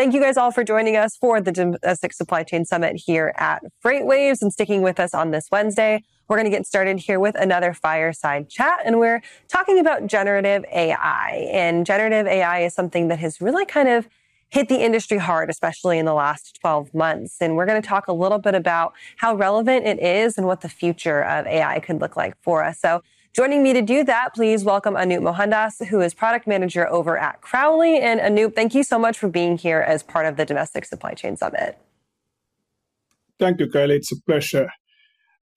Thank you guys all for joining us for the Domestic Supply Chain Summit here at FreightWaves and sticking with us on this Wednesday. We're going to get started here with another fireside chat, and we're talking about generative AI. And generative AI is something that has really kind of hit the industry hard, especially in the last 12 months. And we're going to talk a little bit about how relevant it is and what the future of AI could look like for us. So Joining me to do that, please welcome Anoop Mohandas, who is product manager over at Crowley. And Anoop, thank you so much for being here as part of the Domestic Supply Chain Summit. Thank you, Kaylee. It's a pleasure.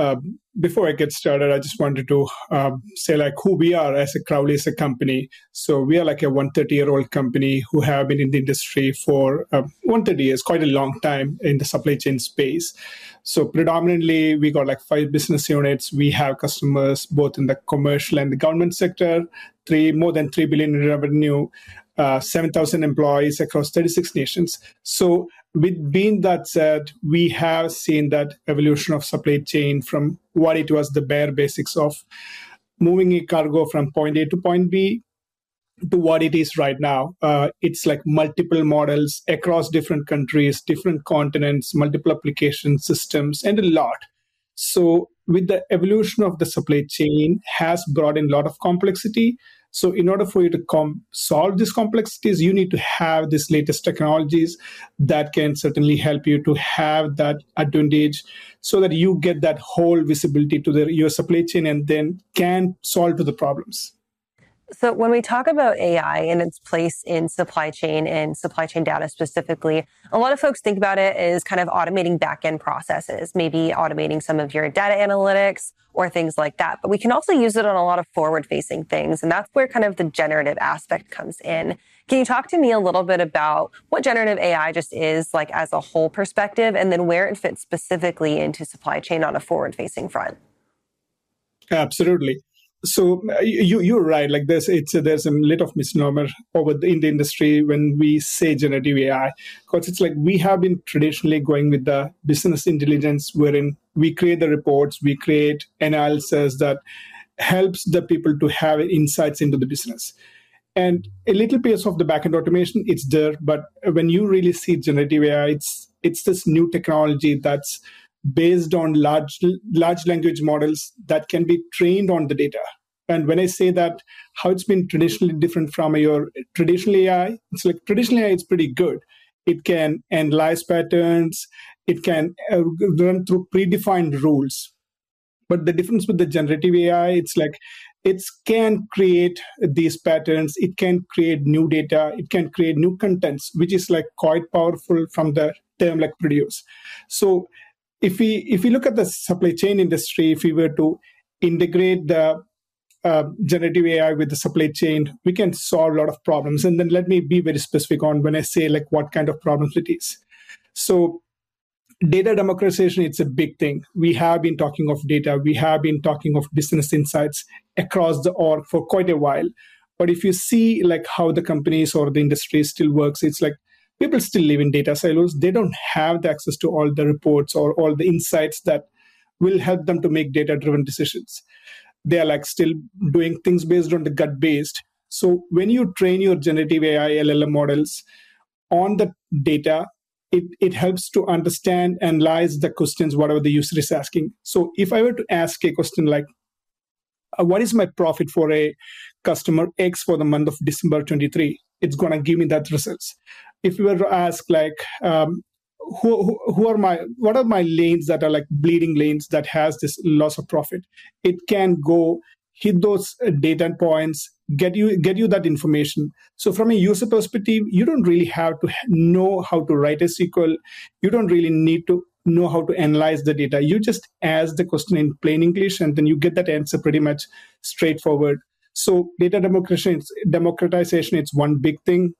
Um, before I get started, I just wanted to um, say like who we are as a Crowley as a company. So we are like a 130 year old company who have been in the industry for uh, 130 years, quite a long time in the supply chain space. So predominantly, we got like five business units. We have customers both in the commercial and the government sector. Three more than three billion in revenue. Uh, 7,000 employees across 36 nations. So, with being that said, we have seen that evolution of supply chain from what it was the bare basics of moving a cargo from point A to point B to what it is right now. Uh, it's like multiple models across different countries, different continents, multiple application systems, and a lot. So, with the evolution of the supply chain, has brought in a lot of complexity so, in order for you to com- solve these complexities, you need to have these latest technologies that can certainly help you to have that advantage so that you get that whole visibility to the, your supply chain and then can solve the problems. So, when we talk about AI and its place in supply chain and supply chain data specifically, a lot of folks think about it as kind of automating back-end processes, maybe automating some of your data analytics or things like that. But we can also use it on a lot of forward-facing things, and that's where kind of the generative aspect comes in. Can you talk to me a little bit about what generative AI just is, like as a whole perspective, and then where it fits specifically into supply chain on a forward-facing front? Absolutely so uh, you you're right. Like there's it's a, there's a lot of misnomer over the, in the industry when we say generative AI, because it's like we have been traditionally going with the business intelligence, wherein we create the reports, we create analysis that helps the people to have insights into the business. And a little piece of the backend automation, it's there. But when you really see generative AI, it's it's this new technology that's based on large large language models that can be trained on the data. And when i say that how it's been traditionally different from your traditional ai it's like traditional ai it's pretty good. It can analyze patterns. It can uh, run through predefined rules. But the difference with the generative ai it's like it can create these patterns. It can create new data. It can create new contents which is like quite powerful from the term like produce. So if we if we look at the supply chain industry, if we were to integrate the uh, generative AI with the supply chain, we can solve a lot of problems. And then let me be very specific on when I say like what kind of problems it is. So data democratization it's a big thing we have been talking of data we have been talking of business insights across the org for quite a while but if you see like how the companies or the industry still works it's like people still live in data silos. They don't have the access to all the reports or all the insights that will help them to make data driven decisions. They are like still doing things based on the gut based. So when you train your generative AI LLM models on the data, it, it helps to understand, and analyze the questions, whatever the user is asking. So if I were to ask a question like, uh, what is my profit for a customer X for the month of December 23? It's going to give me that results if you were to ask like um, who, who are my what are my lanes that are like bleeding lanes that has this loss of profit? It can go hit those uh, data points get you get you that information. So from a user perspective you don't really have to know how to write a sql you don't really need to know how to analyze the data. You just ask the question in plain english and then you get that answer pretty much straightforward. So data democratization democratization it's one big thing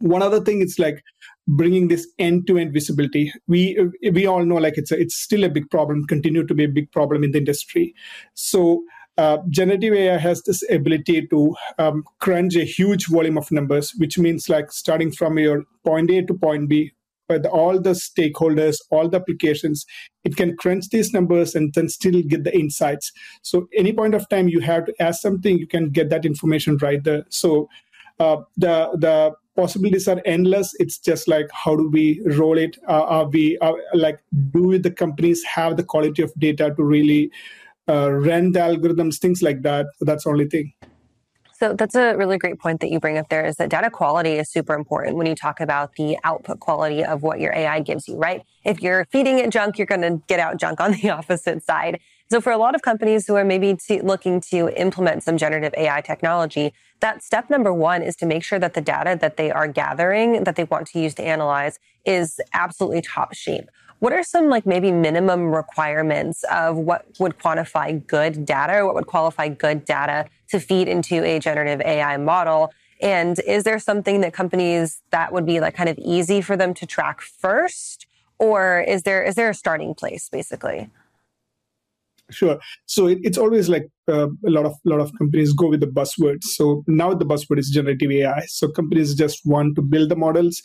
one other thing it's like bringing this end-to-end visibility we we all know like it's a, it's still a big problem continue to be a big problem in the industry so uh, generative AI has this ability to um, crunch a huge volume of numbers, which means like starting from your point A to point B, with all the stakeholders, all the applications, it can crunch these numbers and then still get the insights. So any point of time you have to ask something, you can get that information right there. So uh, the the possibilities are endless. It's just like how do we roll it? Uh, are we are, like do the companies have the quality of data to really uh, run the algorithms things like that. That's the only thing so that's a really great point that you bring up there is that data quality is super important when you talk about the output quality of what your AI gives you, right? If you're feeding it junk, you're going to get out junk on the opposite side. So for a lot of companies who are maybe looking to implement some generative AI technology, that step number one is to make sure that the data that they are gathering, that they want to use to analyze is absolutely top shape. What are some like maybe minimum requirements of what would quantify good data or what would qualify good data to feed into a generative AI model? And is there something that companies that would be like kind of easy for them to track first? Or is there is there a starting place basically? Sure. So it, it's always like uh, a lot of lot of companies go with the buzzwords. So now the buzzword is generative AI. So companies just want to build the models,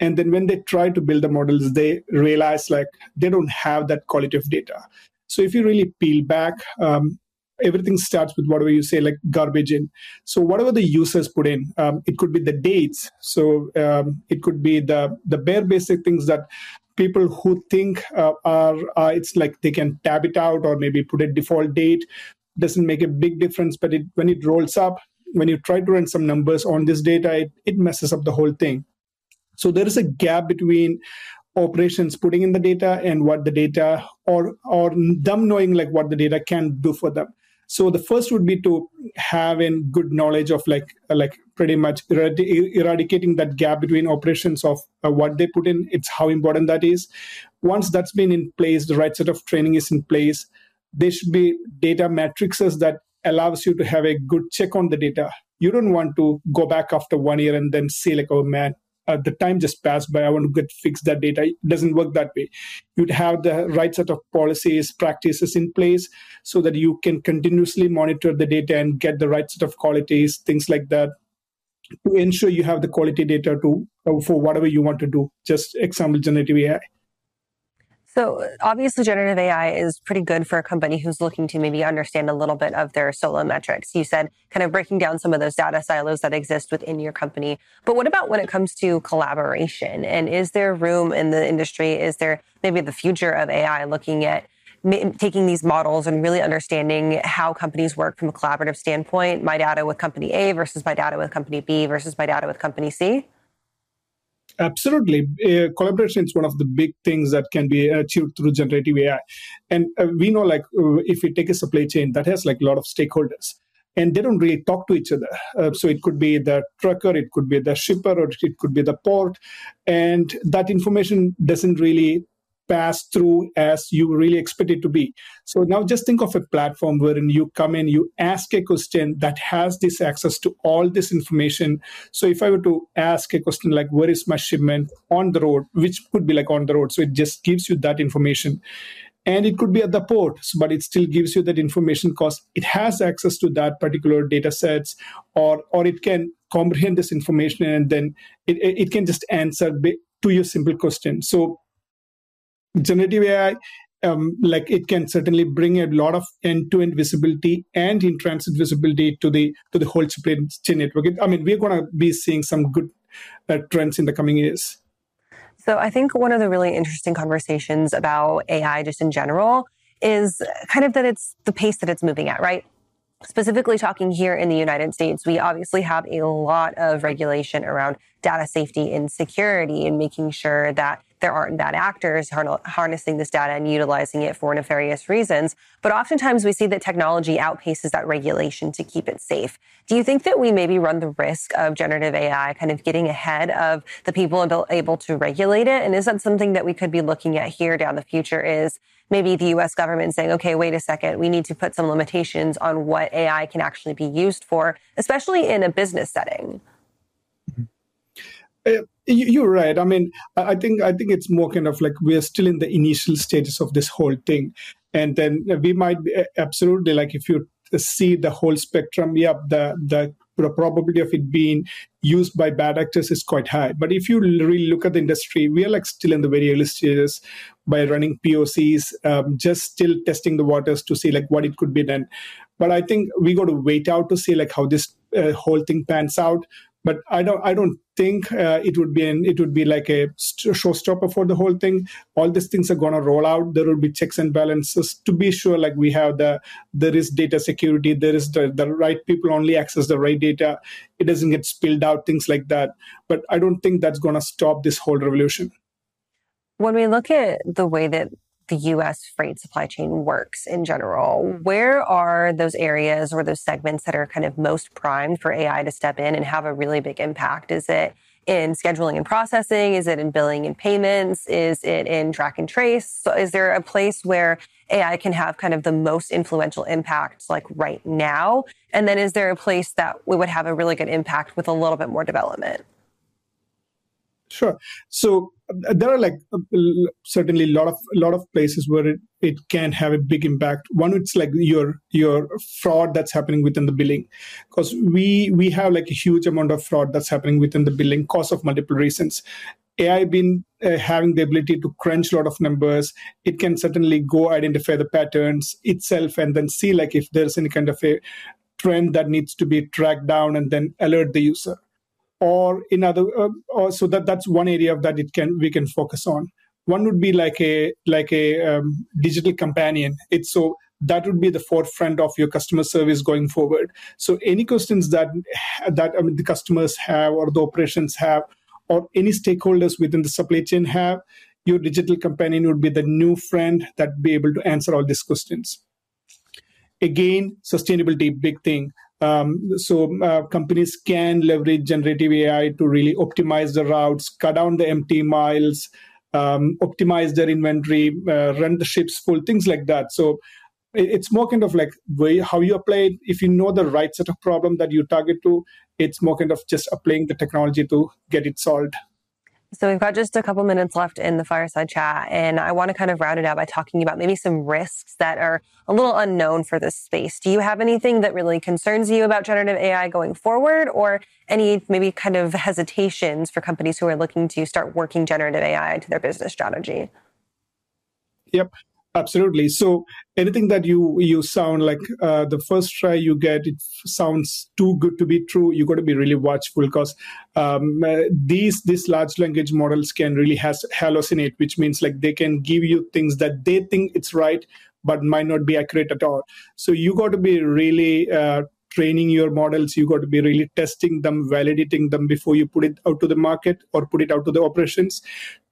and then when they try to build the models, they realize like they don't have that quality of data. So if you really peel back, um, everything starts with whatever you say, like garbage in. So whatever the users put in, um, it could be the dates. So um, it could be the the bare basic things that people who think uh, are uh, it's like they can tab it out or maybe put a default date doesn't make a big difference but it, when it rolls up when you try to run some numbers on this data it, it messes up the whole thing so there is a gap between operations putting in the data and what the data or or them knowing like what the data can do for them so the first would be to have a good knowledge of like like pretty much eradicating that gap between operations of uh, what they put in. It's how important that is. Once that's been in place, the right set of training is in place. There should be data matrices that allows you to have a good check on the data. You don't want to go back after one year and then say like, oh man, uh, the time just passed by. I want to get fix that data. It doesn't work that way. You'd have the right set of policies, practices in place so that you can continuously monitor the data and get the right set of qualities, things like that, to ensure you have the quality data to uh, for whatever you want to do. Just example, generative AI. So obviously generative AI is pretty good for a company who's looking to maybe understand a little bit of their solo metrics. You said kind of breaking down some of those data silos that exist within your company. But what about when it comes to collaboration? And is there room in the industry? Is there maybe the future of AI looking at taking these models and really understanding how companies work from a collaborative standpoint, my data with company A versus my data with company B versus my data with company C? Absolutely. Uh, collaboration is one of the big things that can be achieved through generative AI. And uh, we know, like, uh, if we take a supply chain that has like a lot of stakeholders, and they don't really talk to each other. Uh, so it could be the trucker, it could be the shipper, or it could be the port, and that information doesn't really pass through as you really expect it to be. So now just think of a platform wherein you come in, you ask a question that has this access to all this information. So if I were to ask a question like, where is my shipment on the road, which could be like on the road. So it just gives you that information. And it could be at the port, but it still gives you that information because it has access to that particular data sets, or or it can comprehend this information and then it, it can just answer to your simple question. So generative AI, um, like it can certainly bring a lot of end-to-end visibility and in-transit visibility to the to the whole supply chain network. I mean, we're going to be seeing some good uh, trends in the coming years. So I think one of the really interesting conversations about AI just in general is kind of that it's the pace that it's moving at, right? Specifically talking here in the United States, we obviously have a lot of regulation around data safety and security and making sure that there aren't bad actors harnessing this data and utilizing it for nefarious reasons. But oftentimes we see that technology outpaces that regulation to keep it safe. Do you think that we maybe run the risk of generative AI kind of getting ahead of the people able to regulate it? And is that something that we could be looking at here down the future is maybe the US government saying, okay, wait a second, we need to put some limitations on what AI can actually be used for, especially in a business setting? Uh, you're right. I mean, I think I think it's more kind of like we're still in the initial stages of this whole thing, and then we might be absolutely like if you see the whole spectrum, yeah, the the the probability of it being used by bad actors is quite high. But if you really look at the industry, we are like still in the very early stages by running POCs, um, just still testing the waters to see like what it could be done. But I think we got to wait out to see like how this uh, whole thing pans out but I don't I don't think uh, it would be an it would be like a showstopper for the whole thing. All these things are going to roll out. There will be checks and balances to be sure. Like we have the there is data security. There is the the right people only access the right data. It doesn't get spilled out. Things like that. But I don't think that's going to stop this whole revolution. When we look at the way that the US freight supply chain works in general. Mm-hmm. Where are those areas or those segments that are kind of most primed for AI to step in and have a really big impact? Is it in scheduling and processing? Is it in billing and payments? Is it in track and trace? So is there a place where AI can have kind of the most influential impact like right now? And then is there a place that we would have a really good impact with a little bit more development? Sure. So uh, there are like uh, certainly a lot of a lot of places where it, it can have a big impact. One, it's like your your fraud that's happening within the billing, because we we have like a huge amount of fraud that's happening within the billing, cause of multiple reasons. AI been uh, having the ability to crunch a lot of numbers, it can certainly go identify the patterns itself and then see like if there's any kind of a trend that needs to be tracked down and then alert the user or in other uh, or so that that's one area that it can we can focus on. One would be like a like a um, digital companion. It's so that would be the forefront of your customer service going forward. So any questions that that I mean, the customers have or the operations have or any stakeholders within the supply chain have your digital companion would be the new friend that be able to answer all these questions. Again sustainability big thing um, so uh, companies can leverage generative AI to really optimize the routes, cut down the empty miles, um, optimize their inventory, uh, run the ships full, things like that. So it's more kind of like way how you apply it. If you know the right set of problem that you target to, it's more kind of just applying the technology to get it solved. So we've got just a couple minutes left in the fireside chat, and I want to kind of round it out by talking about maybe some risks that are a little unknown for this space. Do you have anything that really concerns you about generative AI going forward, or any maybe kind of hesitations for companies who are looking to start working generative AI into their business strategy? Yep. Absolutely. So anything that you you sound like uh, the first try you get, it sounds too good to be true. You got to be really watchful because um, uh, these these large language models can really has hallucinate, which means like they can give you things that they think it's right, but might not be accurate at all. So you got to be really uh, training your models you got to be really testing them validating them before you put it out to the market or put it out to the operations.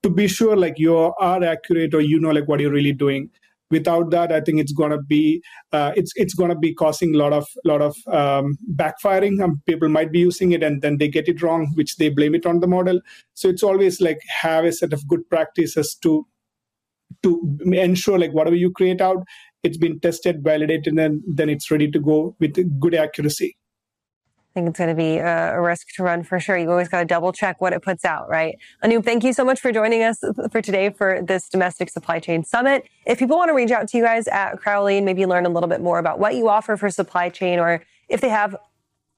To be sure like you are accurate or you know like what you're really doing. Without that i think it's going to be uh, it's it's going to be causing a lot of lot of um, backfiring. Um, people might be using it and then they get it wrong which they blame it on the model. So it's always like have a set of good practices to to ensure like whatever you create out it's been tested validated and then it's ready to go with good accuracy I think it's going to be a risk to run for sure. You always got to double check what it puts out, right? Anoop, thank you so much for joining us for today for this domestic supply chain summit. If people want to reach out to you guys at Crowley and maybe learn a little bit more about what you offer for supply chain, or if they have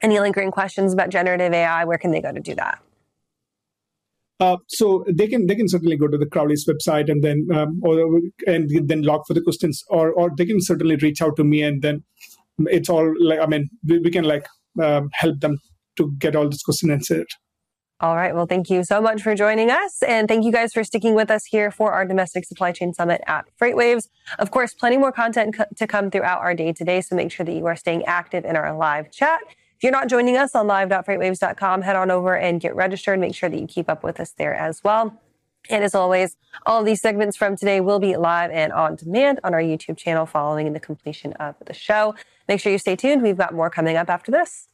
any lingering questions about generative AI, where can they go to do that? Uh, so they can they can certainly go to the Crowley's website and then um, or and then log for the questions, or or they can certainly reach out to me and then it's all like I mean we, we can like um, help them to get all this question answered. All right. Well, thank you so much for joining us. And thank you guys for sticking with us here for our domestic supply chain summit at FreightWaves. Of course, plenty more content co- to come throughout our day today. So make sure that you are staying active in our live chat. If you're not joining us on live.freightwaves.com, head on over and get registered. Make sure that you keep up with us there as well. And as always, all these segments from today will be live and on demand on our YouTube channel following the completion of the show. Make sure you stay tuned. We've got more coming up after this.